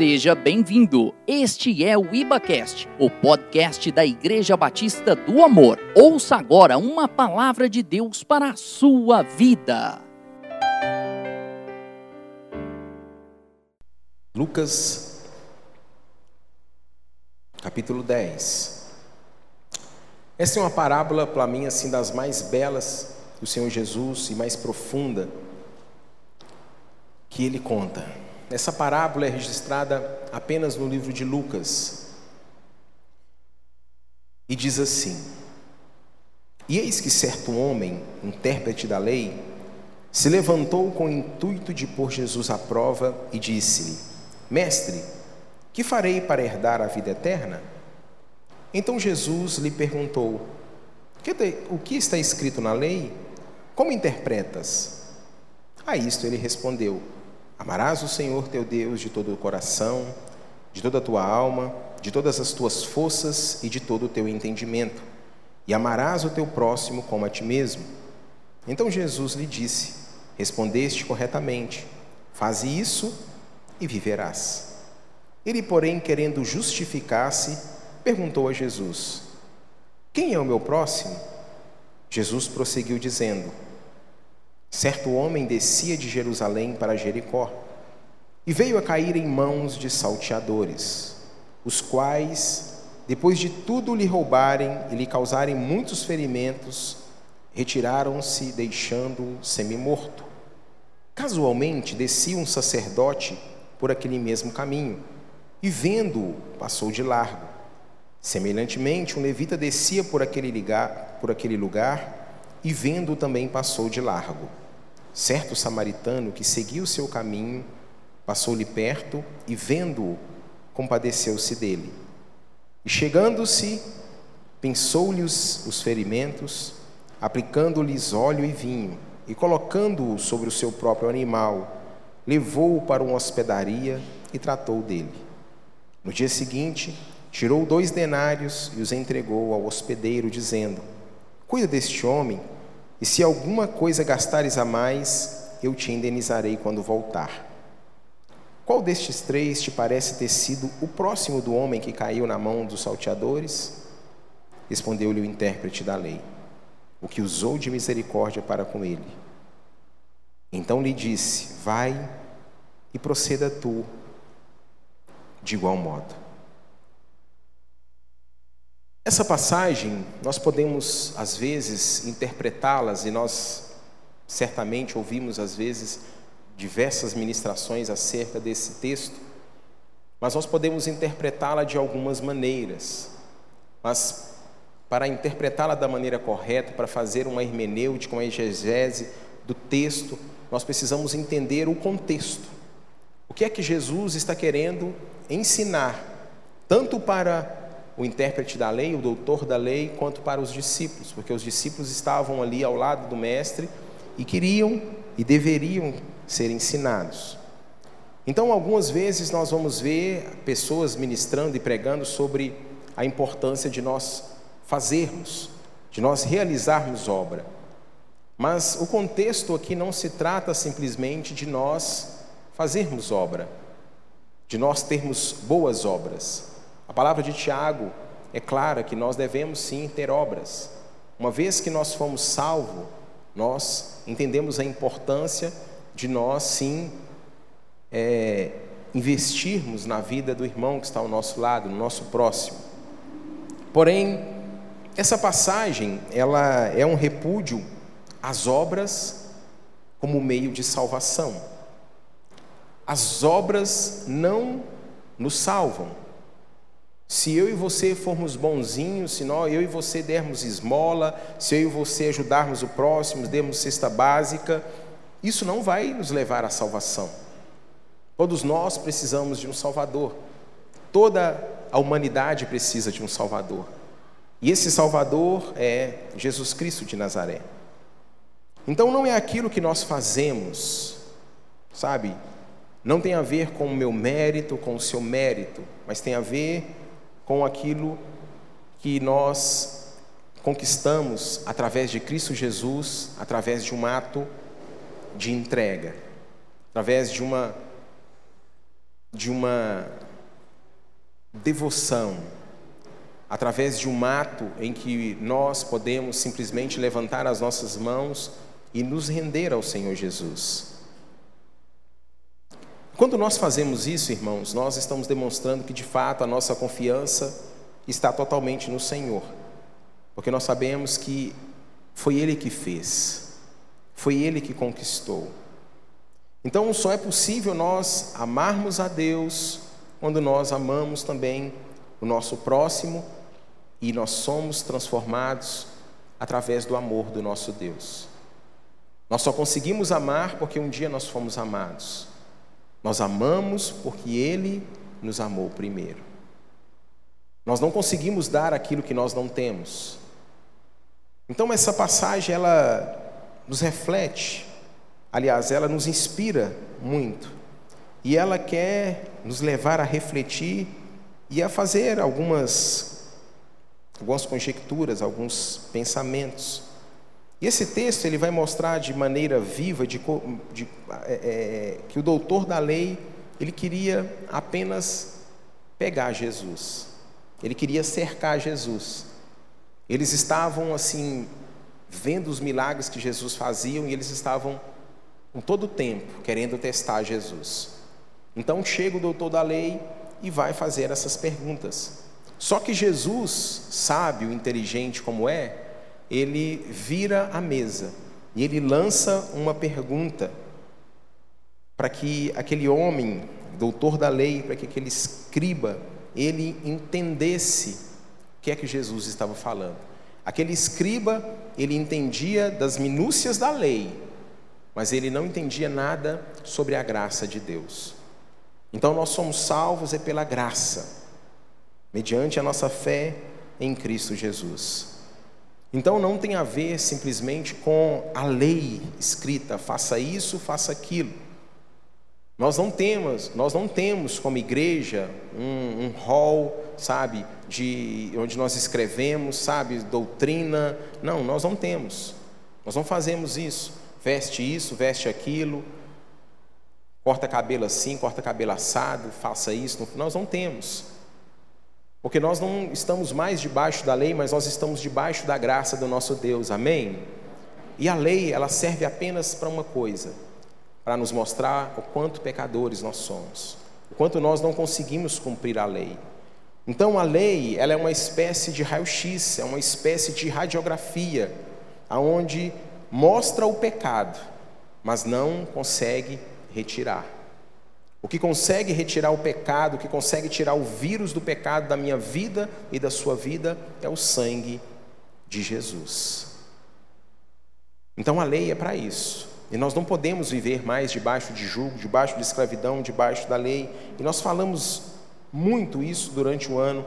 Seja bem-vindo. Este é o IbaCast, o podcast da Igreja Batista do Amor. Ouça agora uma palavra de Deus para a sua vida. Lucas, capítulo 10. Essa é uma parábola, para mim, assim, das mais belas do Senhor Jesus e mais profunda que ele conta. Essa parábola é registrada apenas no livro de Lucas. E diz assim: E eis que certo homem, intérprete da lei, se levantou com o intuito de pôr Jesus à prova e disse-lhe: Mestre, que farei para herdar a vida eterna? Então Jesus lhe perguntou: O que está escrito na lei? Como interpretas? A isto ele respondeu: Amarás o Senhor teu Deus de todo o coração, de toda a tua alma, de todas as tuas forças e de todo o teu entendimento, e amarás o teu próximo como a ti mesmo. Então Jesus lhe disse: Respondeste corretamente, faze isso e viverás. Ele, porém, querendo justificar-se, perguntou a Jesus: Quem é o meu próximo? Jesus prosseguiu dizendo: Certo homem descia de Jerusalém para Jericó e veio a cair em mãos de salteadores, os quais, depois de tudo lhe roubarem e lhe causarem muitos ferimentos, retiraram-se, deixando-o semi-morto. Casualmente descia um sacerdote por aquele mesmo caminho e, vendo-o, passou de largo. Semelhantemente, um levita descia por aquele, lugar, por aquele lugar e, vendo-o, também passou de largo. Certo samaritano que seguia o seu caminho passou-lhe perto e, vendo-o, compadeceu-se dele. E chegando-se, pensou-lhe os, os ferimentos, aplicando-lhes óleo e vinho, e colocando-o sobre o seu próprio animal, levou-o para uma hospedaria e tratou dele. No dia seguinte, tirou dois denários e os entregou ao hospedeiro, dizendo: Cuida deste homem e se alguma coisa gastares a mais, eu te indenizarei quando voltar. Qual destes três te parece ter sido o próximo do homem que caiu na mão dos salteadores? Respondeu-lhe o intérprete da lei, o que usou de misericórdia para com ele. Então lhe disse: Vai e proceda tu de igual modo. Essa passagem, nós podemos, às vezes, interpretá-las, e nós certamente ouvimos, às vezes, diversas ministrações acerca desse texto, mas nós podemos interpretá-la de algumas maneiras. Mas, para interpretá-la da maneira correta, para fazer uma hermenêutica, uma exegese do texto, nós precisamos entender o contexto. O que é que Jesus está querendo ensinar, tanto para o intérprete da lei, o doutor da lei, quanto para os discípulos, porque os discípulos estavam ali ao lado do mestre e queriam e deveriam ser ensinados. Então, algumas vezes nós vamos ver pessoas ministrando e pregando sobre a importância de nós fazermos, de nós realizarmos obra. Mas o contexto aqui não se trata simplesmente de nós fazermos obra, de nós termos boas obras. A palavra de Tiago é clara que nós devemos sim ter obras. Uma vez que nós fomos salvos, nós entendemos a importância de nós sim é, investirmos na vida do irmão que está ao nosso lado, no nosso próximo. Porém, essa passagem ela é um repúdio às obras como meio de salvação. As obras não nos salvam. Se eu e você formos bonzinhos, se nós, eu e você dermos esmola, se eu e você ajudarmos o próximo, dermos cesta básica, isso não vai nos levar à salvação. Todos nós precisamos de um Salvador. Toda a humanidade precisa de um Salvador. E esse Salvador é Jesus Cristo de Nazaré. Então não é aquilo que nós fazemos, sabe? Não tem a ver com o meu mérito, com o seu mérito, mas tem a ver com aquilo que nós conquistamos através de Cristo Jesus, através de um ato de entrega, através de uma de uma devoção, através de um ato em que nós podemos simplesmente levantar as nossas mãos e nos render ao Senhor Jesus. Quando nós fazemos isso, irmãos, nós estamos demonstrando que de fato a nossa confiança está totalmente no Senhor, porque nós sabemos que foi Ele que fez, foi Ele que conquistou. Então só é possível nós amarmos a Deus quando nós amamos também o nosso próximo e nós somos transformados através do amor do nosso Deus. Nós só conseguimos amar porque um dia nós fomos amados. Nós amamos porque Ele nos amou primeiro. Nós não conseguimos dar aquilo que nós não temos. Então essa passagem ela nos reflete, aliás, ela nos inspira muito. E ela quer nos levar a refletir e a fazer algumas algumas conjecturas, alguns pensamentos. E esse texto ele vai mostrar de maneira viva de, de, é, é, que o doutor da lei ele queria apenas pegar Jesus. Ele queria cercar Jesus. Eles estavam assim vendo os milagres que Jesus fazia e eles estavam com todo o tempo querendo testar Jesus. Então chega o doutor da lei e vai fazer essas perguntas. Só que Jesus, sábio, inteligente como é, ele vira a mesa e ele lança uma pergunta para que aquele homem, doutor da lei, para que aquele escriba, ele entendesse o que é que Jesus estava falando. Aquele escriba, ele entendia das minúcias da lei, mas ele não entendia nada sobre a graça de Deus. Então nós somos salvos é pela graça, mediante a nossa fé em Cristo Jesus. Então não tem a ver simplesmente com a lei escrita, faça isso, faça aquilo. Nós não temos, nós não temos como igreja um, um hall, sabe, de onde nós escrevemos, sabe, doutrina. Não, nós não temos. Nós não fazemos isso. Veste isso, veste aquilo. Corta cabelo assim, corta cabelo assado, faça isso. Nós não temos. Porque nós não estamos mais debaixo da lei, mas nós estamos debaixo da graça do nosso Deus. Amém? E a lei, ela serve apenas para uma coisa para nos mostrar o quanto pecadores nós somos, o quanto nós não conseguimos cumprir a lei. Então a lei, ela é uma espécie de raio-x, é uma espécie de radiografia, aonde mostra o pecado, mas não consegue retirar. O que consegue retirar o pecado, o que consegue tirar o vírus do pecado da minha vida e da sua vida é o sangue de Jesus. Então a lei é para isso. E nós não podemos viver mais debaixo de julgo, debaixo de escravidão, debaixo da lei. E nós falamos muito isso durante o ano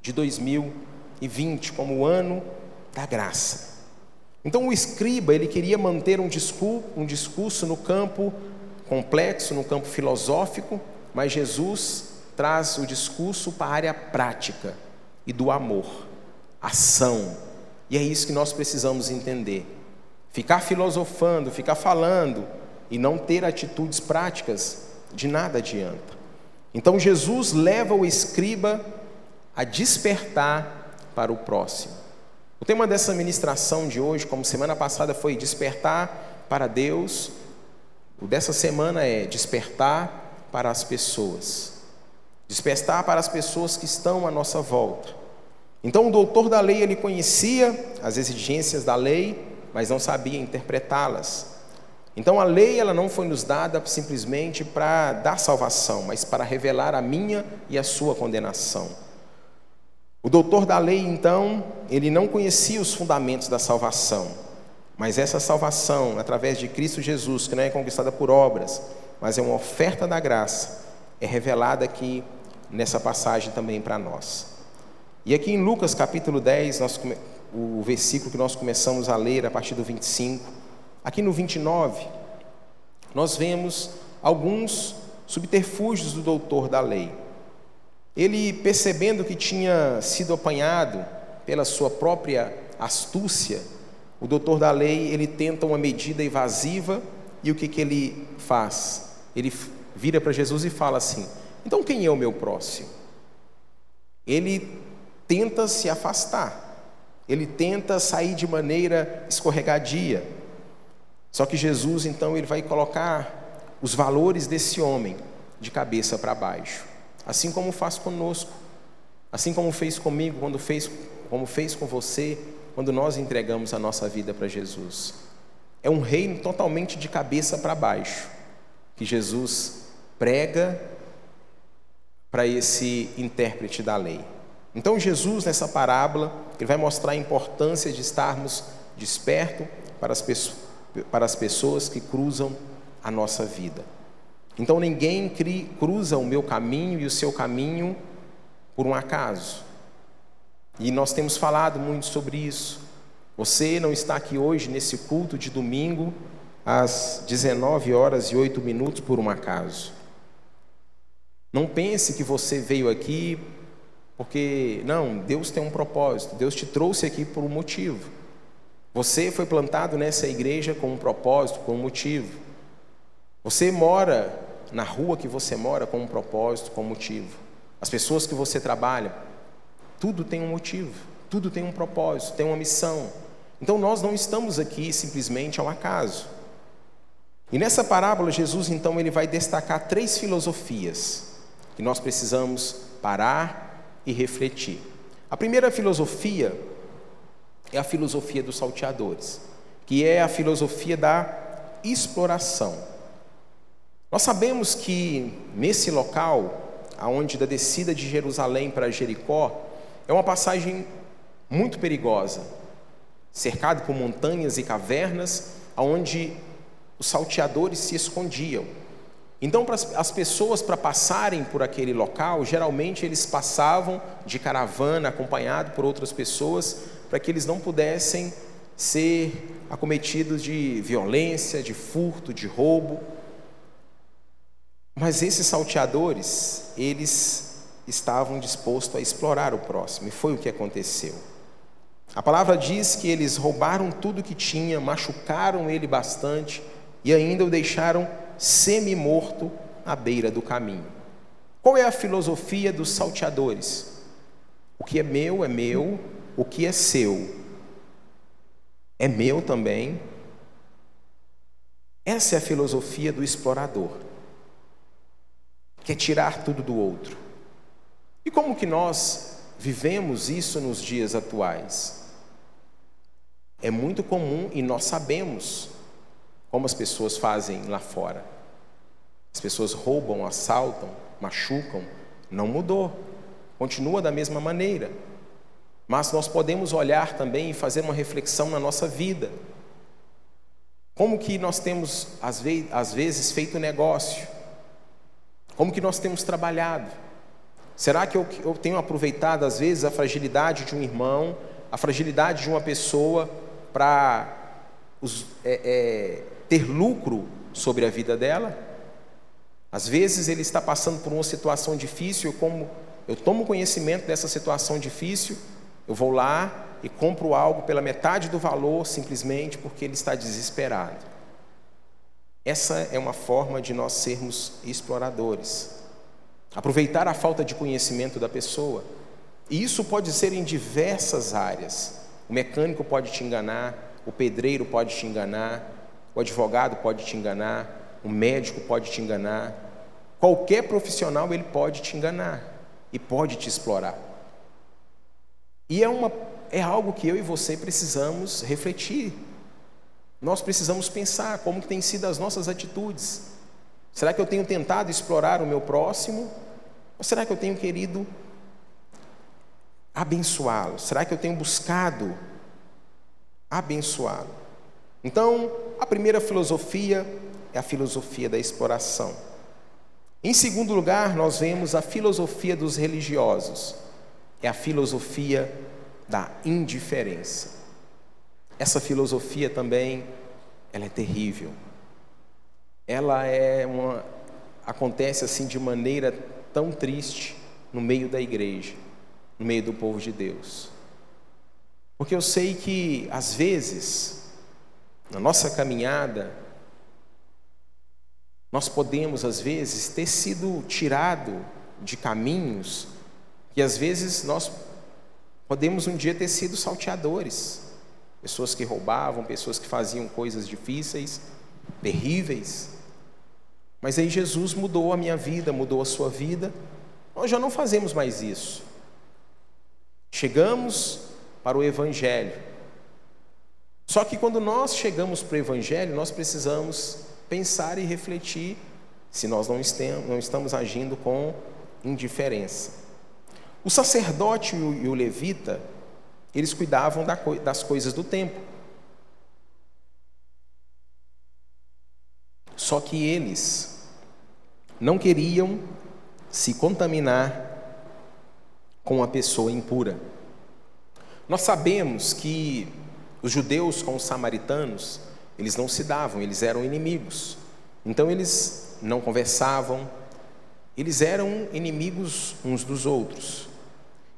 de 2020, como o ano da graça. Então o escriba, ele queria manter um discurso, um discurso no campo complexo, no campo filosófico, mas Jesus traz o discurso para a área prática e do amor, ação. E é isso que nós precisamos entender. Ficar filosofando, ficar falando e não ter atitudes práticas, de nada adianta. Então Jesus leva o escriba a despertar para o próximo. O tema dessa ministração de hoje, como semana passada foi despertar para Deus, o dessa semana é despertar para as pessoas. Despertar para as pessoas que estão à nossa volta. Então o doutor da lei ele conhecia as exigências da lei, mas não sabia interpretá-las. Então a lei ela não foi nos dada simplesmente para dar salvação, mas para revelar a minha e a sua condenação. O doutor da lei, então, ele não conhecia os fundamentos da salvação, mas essa salvação, através de Cristo Jesus, que não é conquistada por obras, mas é uma oferta da graça, é revelada aqui nessa passagem também para nós. E aqui em Lucas capítulo 10, nós o versículo que nós começamos a ler a partir do 25. Aqui no 29, nós vemos alguns subterfúgios do doutor da lei. Ele, percebendo que tinha sido apanhado pela sua própria astúcia, o doutor da lei, ele tenta uma medida evasiva e o que, que ele faz? Ele vira para Jesus e fala assim: Então quem é o meu próximo? Ele tenta se afastar, ele tenta sair de maneira escorregadia. Só que Jesus, então, ele vai colocar os valores desse homem de cabeça para baixo, assim como faz conosco, assim como fez comigo, quando fez, como fez com você, quando nós entregamos a nossa vida para Jesus. É um reino totalmente de cabeça para baixo, que Jesus prega para esse intérprete da lei. Então, Jesus, nessa parábola, ele vai mostrar a importância de estarmos despertos para as, para as pessoas que cruzam a nossa vida. Então, ninguém cruza o meu caminho e o seu caminho por um acaso. E nós temos falado muito sobre isso. Você não está aqui hoje nesse culto de domingo às 19 horas e 8 minutos por um acaso. Não pense que você veio aqui porque, não, Deus tem um propósito, Deus te trouxe aqui por um motivo. Você foi plantado nessa igreja com um propósito, com um motivo. Você mora na rua que você mora com um propósito, com um motivo. As pessoas que você trabalha, tudo tem um motivo, tudo tem um propósito, tem uma missão. Então nós não estamos aqui simplesmente ao acaso. E nessa parábola, Jesus então ele vai destacar três filosofias que nós precisamos parar e refletir. A primeira filosofia é a filosofia dos salteadores, que é a filosofia da exploração. Nós sabemos que nesse local, aonde da descida de Jerusalém para Jericó, é uma passagem muito perigosa, cercado por montanhas e cavernas, aonde os salteadores se escondiam. Então, as pessoas para passarem por aquele local, geralmente eles passavam de caravana, acompanhado por outras pessoas, para que eles não pudessem ser acometidos de violência, de furto, de roubo. Mas esses salteadores, eles estavam dispostos a explorar o próximo, e foi o que aconteceu. A palavra diz que eles roubaram tudo que tinha, machucaram ele bastante e ainda o deixaram semi-morto à beira do caminho. Qual é a filosofia dos salteadores? O que é meu é meu, o que é seu é meu também. Essa é a filosofia do explorador, que é tirar tudo do outro. E como que nós vivemos isso nos dias atuais? É muito comum e nós sabemos como as pessoas fazem lá fora. As pessoas roubam, assaltam, machucam, não mudou, continua da mesma maneira. Mas nós podemos olhar também e fazer uma reflexão na nossa vida. Como que nós temos, às vezes, feito negócio? Como que nós temos trabalhado? Será que eu, eu tenho aproveitado, às vezes, a fragilidade de um irmão, a fragilidade de uma pessoa para é, é, ter lucro sobre a vida dela. Às vezes ele está passando por uma situação difícil, como eu tomo conhecimento dessa situação difícil, eu vou lá e compro algo pela metade do valor simplesmente porque ele está desesperado. Essa é uma forma de nós sermos exploradores. Aproveitar a falta de conhecimento da pessoa. E isso pode ser em diversas áreas. O mecânico pode te enganar, o pedreiro pode te enganar, o advogado pode te enganar, o médico pode te enganar, qualquer profissional ele pode te enganar e pode te explorar. E é, uma, é algo que eu e você precisamos refletir. Nós precisamos pensar como têm sido as nossas atitudes. Será que eu tenho tentado explorar o meu próximo? Ou será que eu tenho querido abençoá-lo? Será que eu tenho buscado abençoá-lo? Então, a primeira filosofia é a filosofia da exploração. Em segundo lugar, nós vemos a filosofia dos religiosos, é a filosofia da indiferença. Essa filosofia também, ela é terrível. Ela é uma acontece assim de maneira tão triste no meio da igreja, no meio do povo de Deus. Porque eu sei que às vezes na nossa caminhada, nós podemos, às vezes, ter sido tirado de caminhos que, às vezes, nós podemos um dia ter sido salteadores. Pessoas que roubavam, pessoas que faziam coisas difíceis, terríveis. Mas aí Jesus mudou a minha vida, mudou a sua vida. Nós já não fazemos mais isso. Chegamos para o Evangelho. Só que quando nós chegamos para o Evangelho, nós precisamos pensar e refletir se nós não estamos agindo com indiferença. O sacerdote e o levita, eles cuidavam das coisas do templo. Só que eles não queriam se contaminar com a pessoa impura. Nós sabemos que os judeus com os samaritanos, eles não se davam, eles eram inimigos. Então eles não conversavam, eles eram inimigos uns dos outros.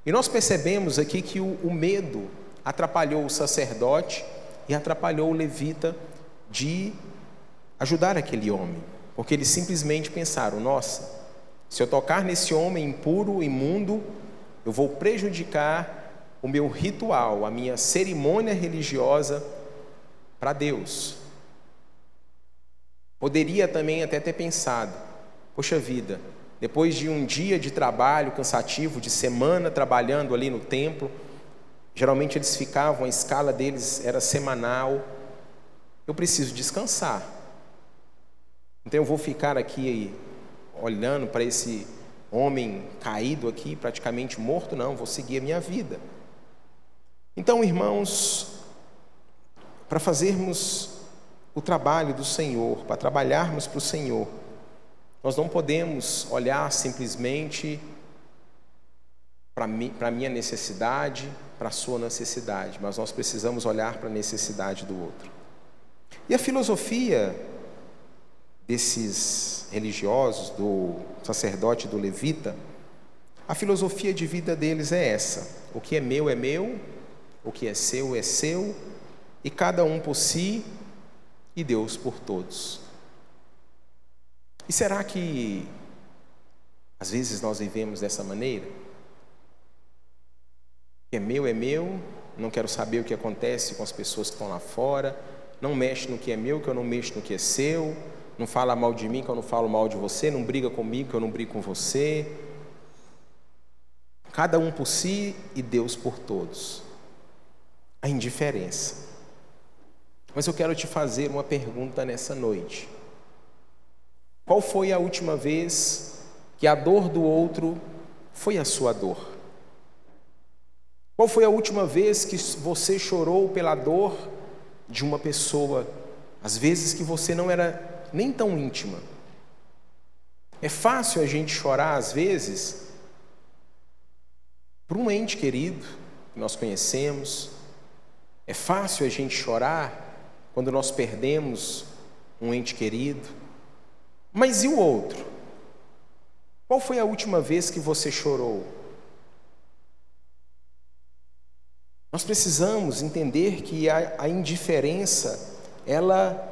E nós percebemos aqui que o, o medo atrapalhou o sacerdote e atrapalhou o levita de ajudar aquele homem, porque eles simplesmente pensaram: nossa, se eu tocar nesse homem impuro, imundo, eu vou prejudicar o meu ritual, a minha cerimônia religiosa para Deus. Poderia também até ter pensado: poxa vida, depois de um dia de trabalho cansativo, de semana trabalhando ali no templo, geralmente eles ficavam, a escala deles era semanal. Eu preciso descansar. Então eu vou ficar aqui olhando para esse homem caído aqui, praticamente morto, não, vou seguir a minha vida. Então, irmãos, para fazermos o trabalho do Senhor, para trabalharmos para o Senhor, nós não podemos olhar simplesmente para a minha necessidade, para a sua necessidade, mas nós precisamos olhar para a necessidade do outro. E a filosofia desses religiosos, do sacerdote, do levita, a filosofia de vida deles é essa: o que é meu é meu, o que é seu é seu, e cada um por si e Deus por todos. E será que às vezes nós vivemos dessa maneira? O que é meu é meu, não quero saber o que acontece com as pessoas que estão lá fora, não mexe no que é meu, que eu não mexo no que é seu, não fala mal de mim, que eu não falo mal de você, não briga comigo, que eu não brigo com você. Cada um por si e Deus por todos a indiferença. Mas eu quero te fazer uma pergunta nessa noite. Qual foi a última vez que a dor do outro foi a sua dor? Qual foi a última vez que você chorou pela dor de uma pessoa, às vezes que você não era nem tão íntima? É fácil a gente chorar, às vezes, por um ente querido que nós conhecemos, é fácil a gente chorar quando nós perdemos um ente querido. Mas e o outro? Qual foi a última vez que você chorou? Nós precisamos entender que a, a indiferença, ela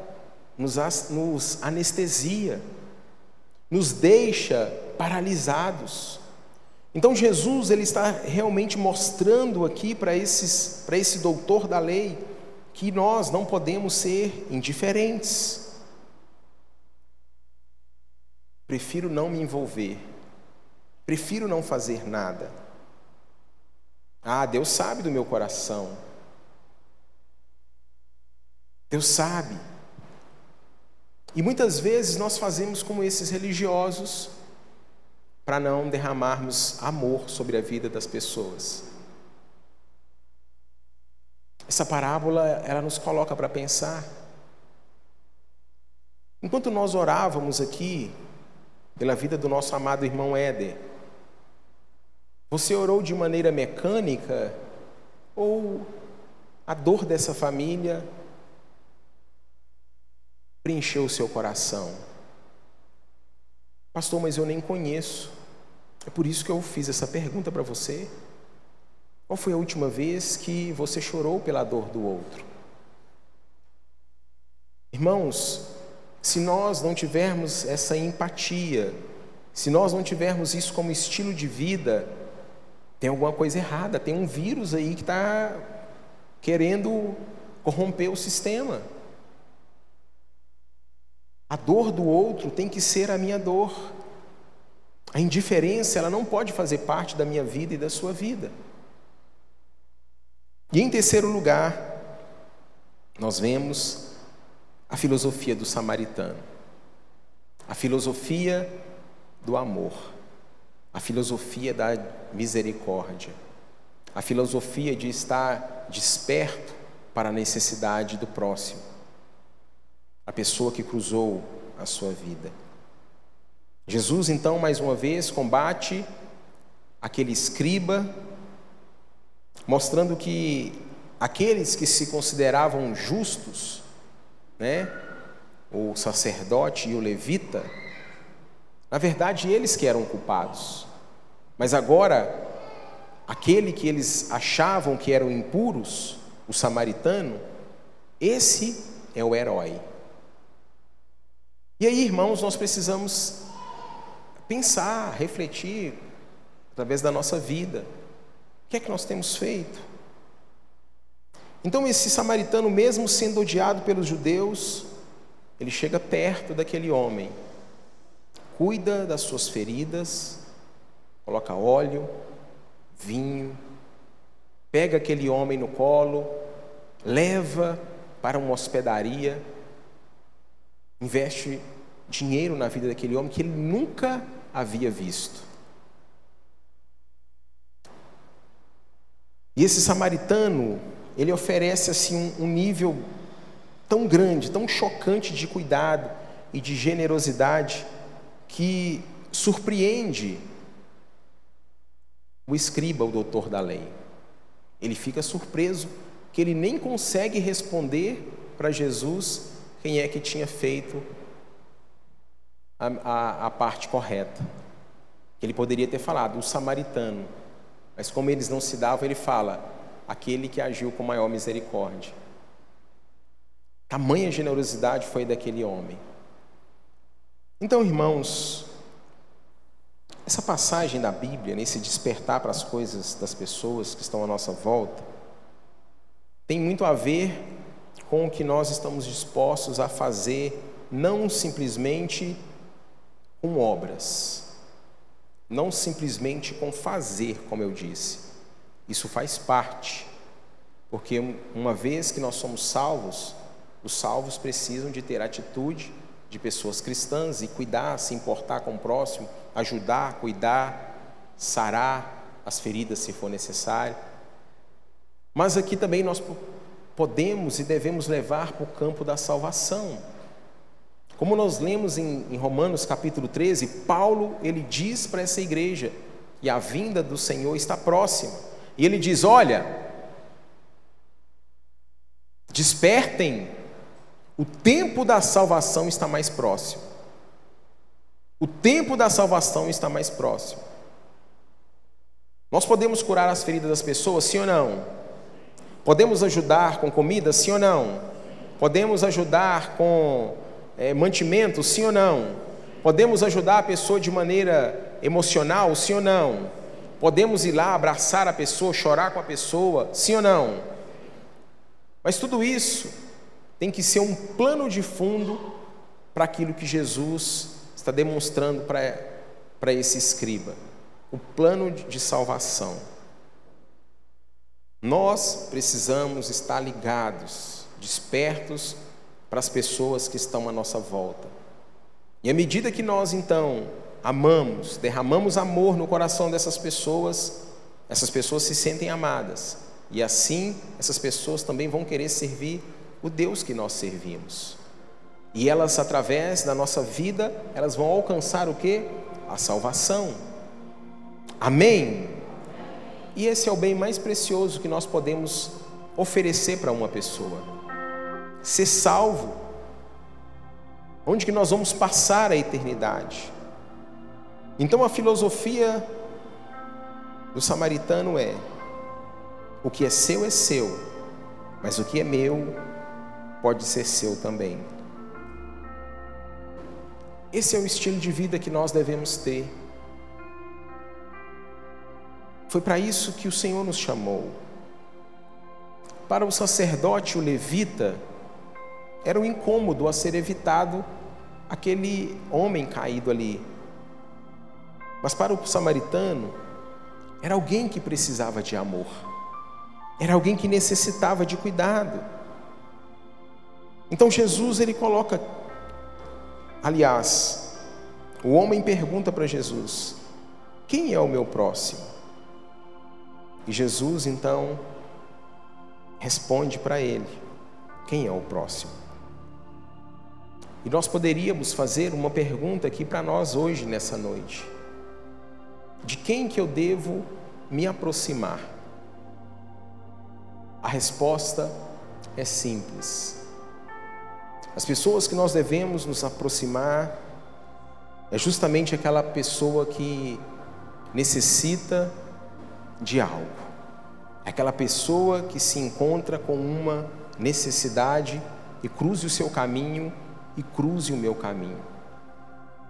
nos, anestesia, nos deixa paralisados. Então Jesus ele está realmente mostrando aqui para esses para esse doutor da lei que nós não podemos ser indiferentes. Prefiro não me envolver. Prefiro não fazer nada. Ah, Deus sabe do meu coração. Deus sabe. E muitas vezes nós fazemos como esses religiosos para não derramarmos amor sobre a vida das pessoas. Essa parábola, ela nos coloca para pensar. Enquanto nós orávamos aqui pela vida do nosso amado irmão Éder, você orou de maneira mecânica ou a dor dessa família preencheu o seu coração? Pastor, mas eu nem conheço. É por isso que eu fiz essa pergunta para você. Qual foi a última vez que você chorou pela dor do outro? Irmãos, se nós não tivermos essa empatia, se nós não tivermos isso como estilo de vida, tem alguma coisa errada, tem um vírus aí que está querendo corromper o sistema. A dor do outro tem que ser a minha dor. A indiferença, ela não pode fazer parte da minha vida e da sua vida. E em terceiro lugar, nós vemos a filosofia do samaritano. A filosofia do amor. A filosofia da misericórdia. A filosofia de estar desperto para a necessidade do próximo a pessoa que cruzou a sua vida. Jesus, então, mais uma vez, combate aquele escriba, mostrando que aqueles que se consideravam justos, né, o sacerdote e o levita, na verdade eles que eram culpados. Mas agora, aquele que eles achavam que eram impuros, o samaritano, esse é o herói. E aí, irmãos, nós precisamos pensar, refletir, através da nossa vida, o que é que nós temos feito? Então, esse samaritano, mesmo sendo odiado pelos judeus, ele chega perto daquele homem, cuida das suas feridas, coloca óleo, vinho, pega aquele homem no colo, leva para uma hospedaria, investe dinheiro na vida daquele homem que ele nunca havia visto. E esse samaritano, ele oferece assim um, nível tão grande, tão chocante de cuidado e de generosidade que surpreende o escriba, o doutor da lei. Ele fica surpreso que ele nem consegue responder para Jesus quem é que tinha feito a, a, a parte correta. Ele poderia ter falado, o samaritano. Mas como eles não se davam, ele fala, aquele que agiu com maior misericórdia. Tamanha generosidade foi daquele homem. Então, irmãos, essa passagem da Bíblia, nesse despertar para as coisas das pessoas que estão à nossa volta, tem muito a ver com o que nós estamos dispostos a fazer, não simplesmente com obras, não simplesmente com fazer, como eu disse. Isso faz parte, porque uma vez que nós somos salvos, os salvos precisam de ter atitude de pessoas cristãs e cuidar, se importar com o próximo, ajudar, cuidar, sarar as feridas se for necessário. Mas aqui também nós podemos e devemos levar para o campo da salvação. Como nós lemos em, em Romanos capítulo 13, Paulo ele diz para essa igreja, e a vinda do Senhor está próxima. E ele diz: Olha, despertem, o tempo da salvação está mais próximo. O tempo da salvação está mais próximo. Nós podemos curar as feridas das pessoas, sim ou não? Podemos ajudar com comida, sim ou não? Podemos ajudar com é, mantimento, sim ou não? Podemos ajudar a pessoa de maneira emocional, sim ou não? Podemos ir lá abraçar a pessoa, chorar com a pessoa, sim ou não? Mas tudo isso tem que ser um plano de fundo para aquilo que Jesus está demonstrando para esse escriba o plano de salvação. Nós precisamos estar ligados, despertos para as pessoas que estão à nossa volta. E à medida que nós então amamos, derramamos amor no coração dessas pessoas, essas pessoas se sentem amadas. E assim, essas pessoas também vão querer servir o Deus que nós servimos. E elas, através da nossa vida, elas vão alcançar o que? A salvação. Amém? E esse é o bem mais precioso que nós podemos oferecer para uma pessoa. Ser salvo. Onde que nós vamos passar a eternidade? Então a filosofia do samaritano é: o que é seu é seu, mas o que é meu pode ser seu também. Esse é o estilo de vida que nós devemos ter. Foi para isso que o Senhor nos chamou. Para o sacerdote, o levita, era um incômodo a ser evitado aquele homem caído ali. Mas para o samaritano, era alguém que precisava de amor, era alguém que necessitava de cuidado. Então Jesus ele coloca, aliás, o homem pergunta para Jesus: Quem é o meu próximo? E Jesus então responde para ele: Quem é o próximo? E nós poderíamos fazer uma pergunta aqui para nós hoje, nessa noite: De quem que eu devo me aproximar? A resposta é simples. As pessoas que nós devemos nos aproximar é justamente aquela pessoa que necessita de algo. Aquela pessoa que se encontra com uma necessidade e cruze o seu caminho e cruze o meu caminho.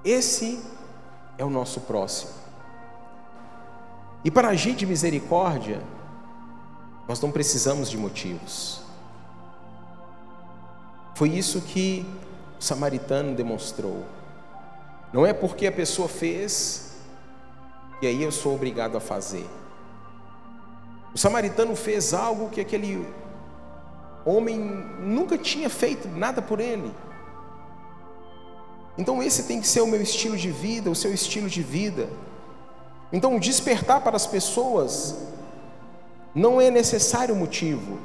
Esse é o nosso próximo. E para agir de misericórdia, nós não precisamos de motivos. Foi isso que o samaritano demonstrou. Não é porque a pessoa fez, e aí eu sou obrigado a fazer. O samaritano fez algo que aquele homem nunca tinha feito nada por ele. Então, esse tem que ser o meu estilo de vida, o seu estilo de vida. Então, despertar para as pessoas não é necessário motivo,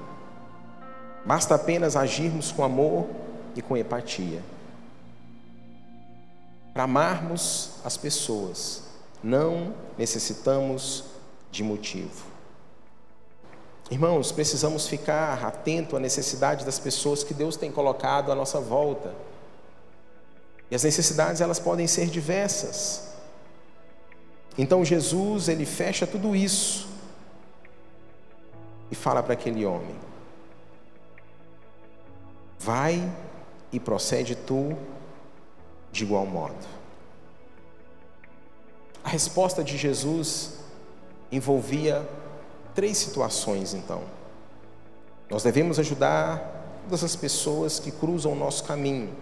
basta apenas agirmos com amor e com empatia. Para amarmos as pessoas, não necessitamos de motivo. Irmãos, precisamos ficar atento à necessidade das pessoas que Deus tem colocado à nossa volta. E as necessidades elas podem ser diversas. Então Jesus, ele fecha tudo isso e fala para aquele homem: Vai e procede tu de igual modo. A resposta de Jesus envolvia três situações, então. Nós devemos ajudar todas as pessoas que cruzam o nosso caminho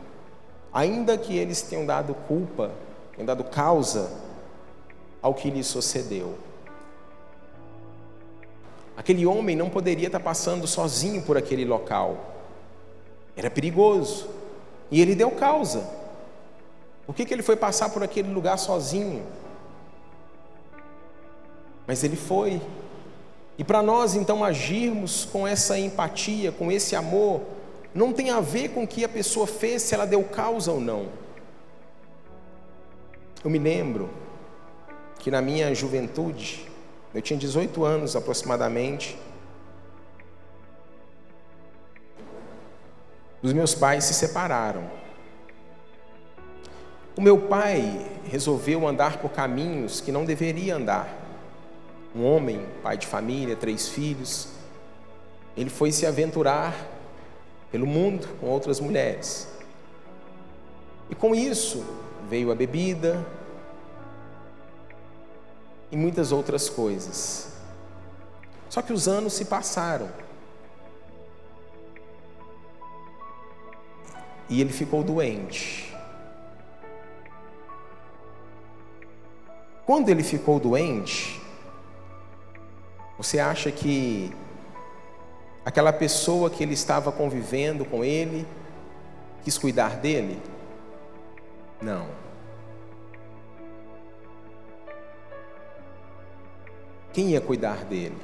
ainda que eles tenham dado culpa, tenham dado causa ao que lhe sucedeu. Aquele homem não poderia estar passando sozinho por aquele local, era perigoso, e ele deu causa. Por que, que ele foi passar por aquele lugar sozinho? Mas ele foi. E para nós então agirmos com essa empatia, com esse amor, não tem a ver com o que a pessoa fez, se ela deu causa ou não. Eu me lembro que na minha juventude, eu tinha 18 anos aproximadamente, os meus pais se separaram. O meu pai resolveu andar por caminhos que não deveria andar. Um homem, pai de família, três filhos, ele foi se aventurar pelo mundo com outras mulheres. E com isso veio a bebida e muitas outras coisas. Só que os anos se passaram. E ele ficou doente. Quando ele ficou doente, você acha que Aquela pessoa que ele estava convivendo com ele quis cuidar dele? Não. Quem ia cuidar dele?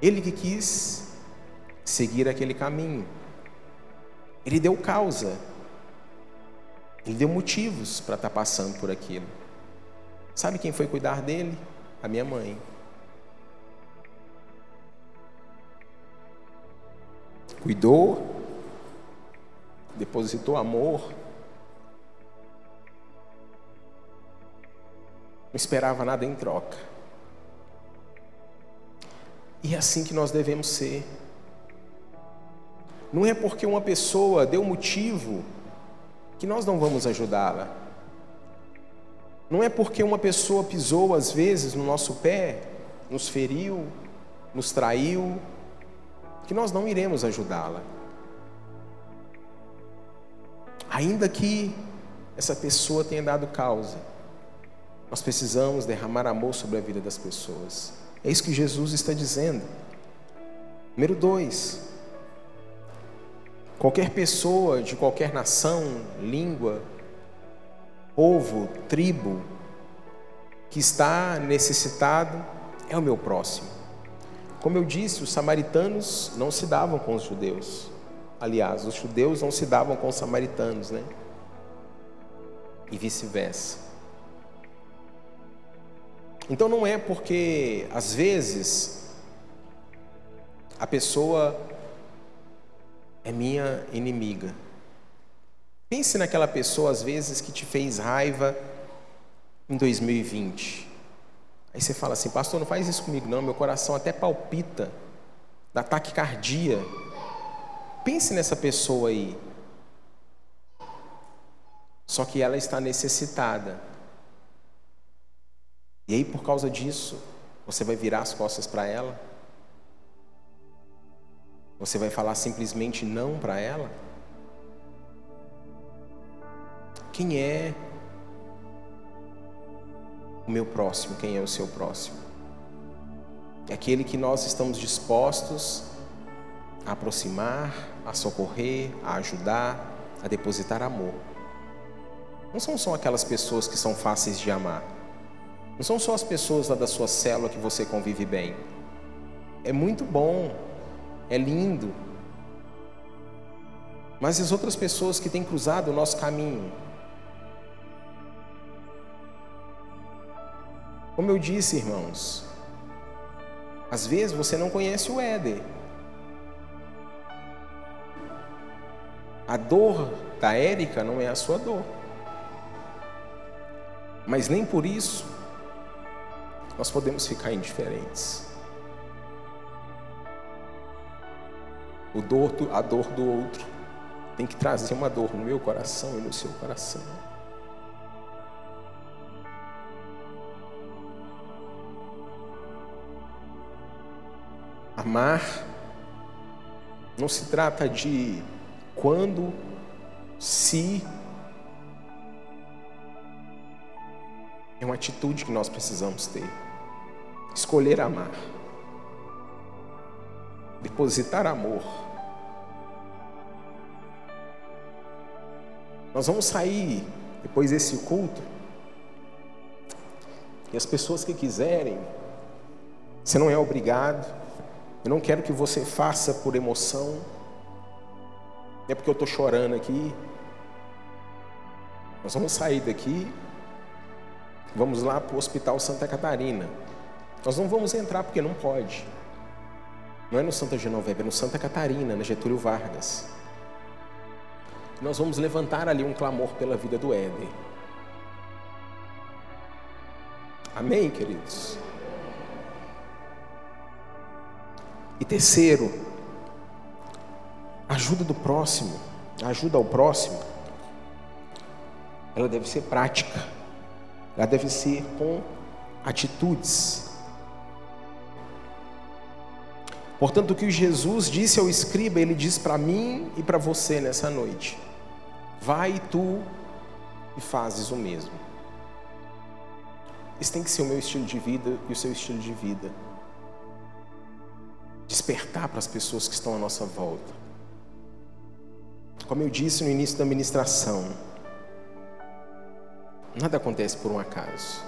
Ele que quis seguir aquele caminho. Ele deu causa. Ele deu motivos para estar passando por aquilo. Sabe quem foi cuidar dele? A minha mãe. Cuidou, depositou amor, não esperava nada em troca. E é assim que nós devemos ser. Não é porque uma pessoa deu motivo que nós não vamos ajudá-la. Não é porque uma pessoa pisou às vezes no nosso pé, nos feriu, nos traiu, que nós não iremos ajudá-la. Ainda que essa pessoa tenha dado causa, nós precisamos derramar amor sobre a vida das pessoas. É isso que Jesus está dizendo. Número dois, qualquer pessoa de qualquer nação, língua, povo, tribo, que está necessitado, é o meu próximo. Como eu disse, os samaritanos não se davam com os judeus. Aliás, os judeus não se davam com os samaritanos, né? E vice-versa. Então não é porque às vezes a pessoa é minha inimiga. Pense naquela pessoa às vezes que te fez raiva em 2020. Aí você fala assim, pastor, não faz isso comigo, não. Meu coração até palpita, dá taquicardia. Pense nessa pessoa aí. Só que ela está necessitada. E aí, por causa disso, você vai virar as costas para ela? Você vai falar simplesmente não para ela? Quem é o meu próximo, quem é o seu próximo. É aquele que nós estamos dispostos a aproximar, a socorrer, a ajudar, a depositar amor. Não são só aquelas pessoas que são fáceis de amar. Não são só as pessoas lá da sua célula que você convive bem. É muito bom, é lindo. Mas as outras pessoas que têm cruzado o nosso caminho, Como eu disse, irmãos, às vezes você não conhece o Éder. A dor da Érica não é a sua dor. Mas nem por isso nós podemos ficar indiferentes. O dor, a dor do outro tem que trazer uma dor no meu coração e no seu coração. Amar não se trata de quando, se. É uma atitude que nós precisamos ter. Escolher amar. Depositar amor. Nós vamos sair depois desse culto. E as pessoas que quiserem, você não é obrigado. Eu não quero que você faça por emoção. É porque eu estou chorando aqui. Nós vamos sair daqui. Vamos lá para o Hospital Santa Catarina. Nós não vamos entrar porque não pode. Não é no Santa Genoveva, é no Santa Catarina, na Getúlio Vargas. Nós vamos levantar ali um clamor pela vida do Éder. Amém, queridos? E terceiro, ajuda do próximo, ajuda ao próximo, ela deve ser prática, ela deve ser com atitudes. Portanto, o que Jesus disse ao escriba, ele diz para mim e para você nessa noite: vai tu e fazes o mesmo. Esse tem que ser o meu estilo de vida e o seu estilo de vida despertar para as pessoas que estão à nossa volta. Como eu disse no início da ministração, nada acontece por um acaso.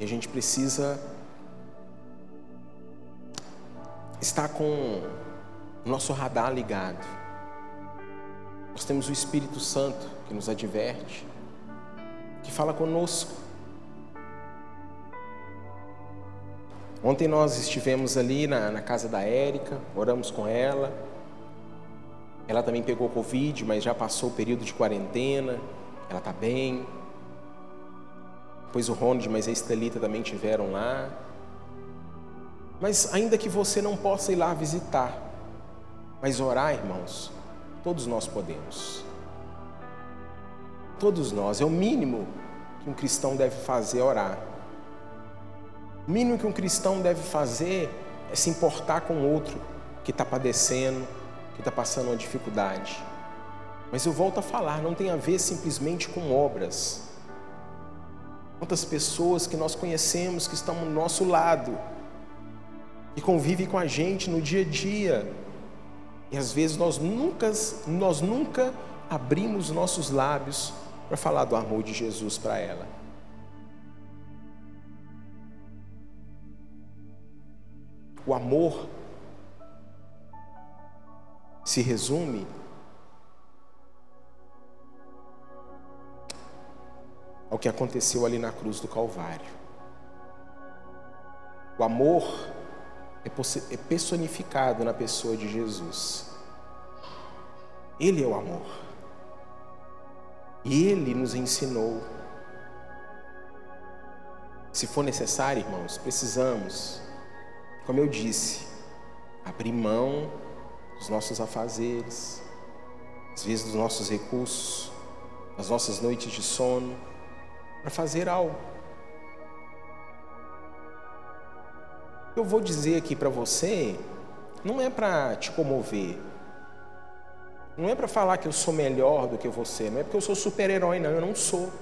E a gente precisa estar com o nosso radar ligado. Nós temos o Espírito Santo que nos adverte, que fala conosco Ontem nós estivemos ali na, na casa da Érica, oramos com ela. Ela também pegou Covid, mas já passou o período de quarentena. Ela está bem. Depois o Ronald, mas a Estelita também tiveram lá. Mas ainda que você não possa ir lá visitar, mas orar, irmãos, Todos nós podemos. Todos nós. É o mínimo que um cristão deve fazer orar. O mínimo que um cristão deve fazer é se importar com o outro que está padecendo, que está passando uma dificuldade. Mas eu volto a falar, não tem a ver simplesmente com obras. Quantas pessoas que nós conhecemos que estão ao nosso lado, que convivem com a gente no dia a dia, e às vezes nós nunca, nós nunca abrimos nossos lábios para falar do amor de Jesus para ela. O amor se resume ao que aconteceu ali na cruz do Calvário. O amor é, é personificado na pessoa de Jesus. Ele é o amor. E ele nos ensinou. Se for necessário, irmãos, precisamos, como eu disse, abrir mão dos nossos afazeres, às vezes dos nossos recursos, das nossas noites de sono, para fazer algo. Eu vou dizer aqui para você, não é para te comover, não é para falar que eu sou melhor do que você, não é porque eu sou super-herói, não, eu não sou.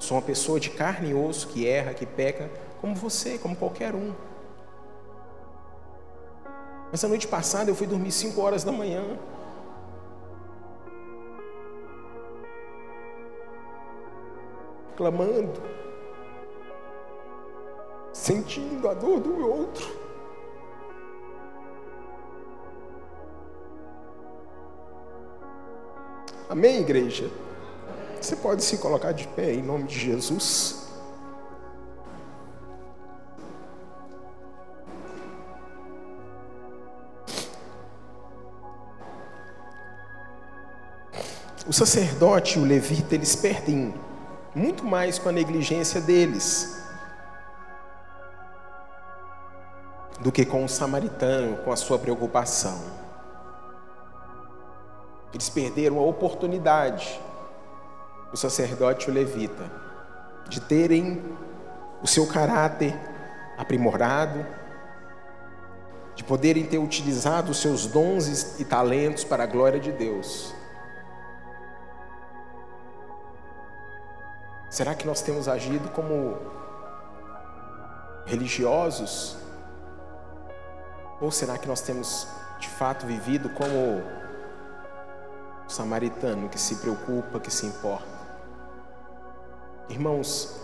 Sou uma pessoa de carne e osso que erra, que peca, como você, como qualquer um. Essa noite passada eu fui dormir 5 horas da manhã. clamando, sentindo a dor do outro. Amém, igreja? Você pode se colocar de pé em nome de Jesus. O sacerdote e o levita, eles perdem muito mais com a negligência deles do que com o samaritano, com a sua preocupação. Eles perderam a oportunidade, o sacerdote e o levita, de terem o seu caráter aprimorado, de poderem ter utilizado os seus dons e talentos para a glória de Deus Será que nós temos agido como religiosos? Ou será que nós temos de fato vivido como o samaritano que se preocupa, que se importa? Irmãos,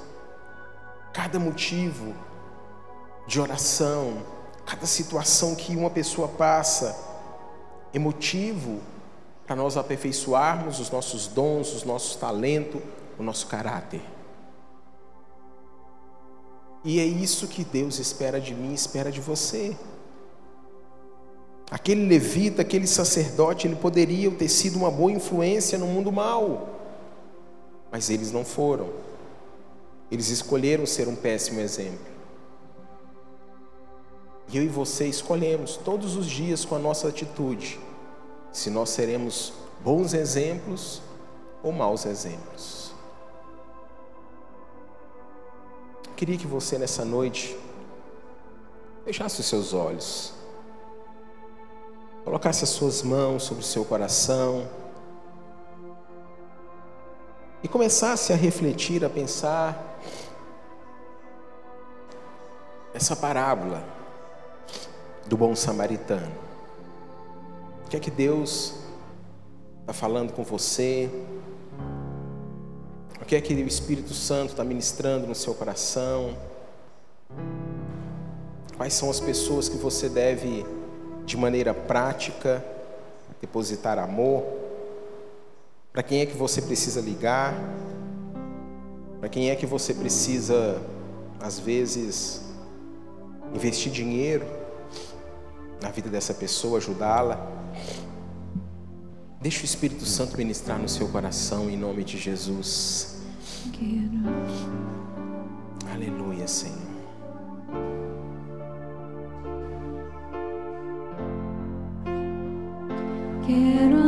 cada motivo de oração, cada situação que uma pessoa passa, é motivo para nós aperfeiçoarmos os nossos dons, os nossos talentos, o nosso caráter. E é isso que Deus espera de mim, espera de você. Aquele levita, aquele sacerdote, ele poderia ter sido uma boa influência no mundo mal, mas eles não foram. Eles escolheram ser um péssimo exemplo. E eu e você escolhemos todos os dias com a nossa atitude se nós seremos bons exemplos ou maus exemplos. Queria que você nessa noite fechasse os seus olhos, colocasse as suas mãos sobre o seu coração e começasse a refletir, a pensar essa parábola do bom samaritano. O que é que Deus está falando com você? Que é que o Espírito Santo está ministrando no seu coração? Quais são as pessoas que você deve, de maneira prática, depositar amor? Para quem é que você precisa ligar? Para quem é que você precisa, às vezes, investir dinheiro na vida dessa pessoa, ajudá-la? Deixe o Espírito Santo ministrar no seu coração em nome de Jesus. Quero. Aleluia, Senhor. Quero.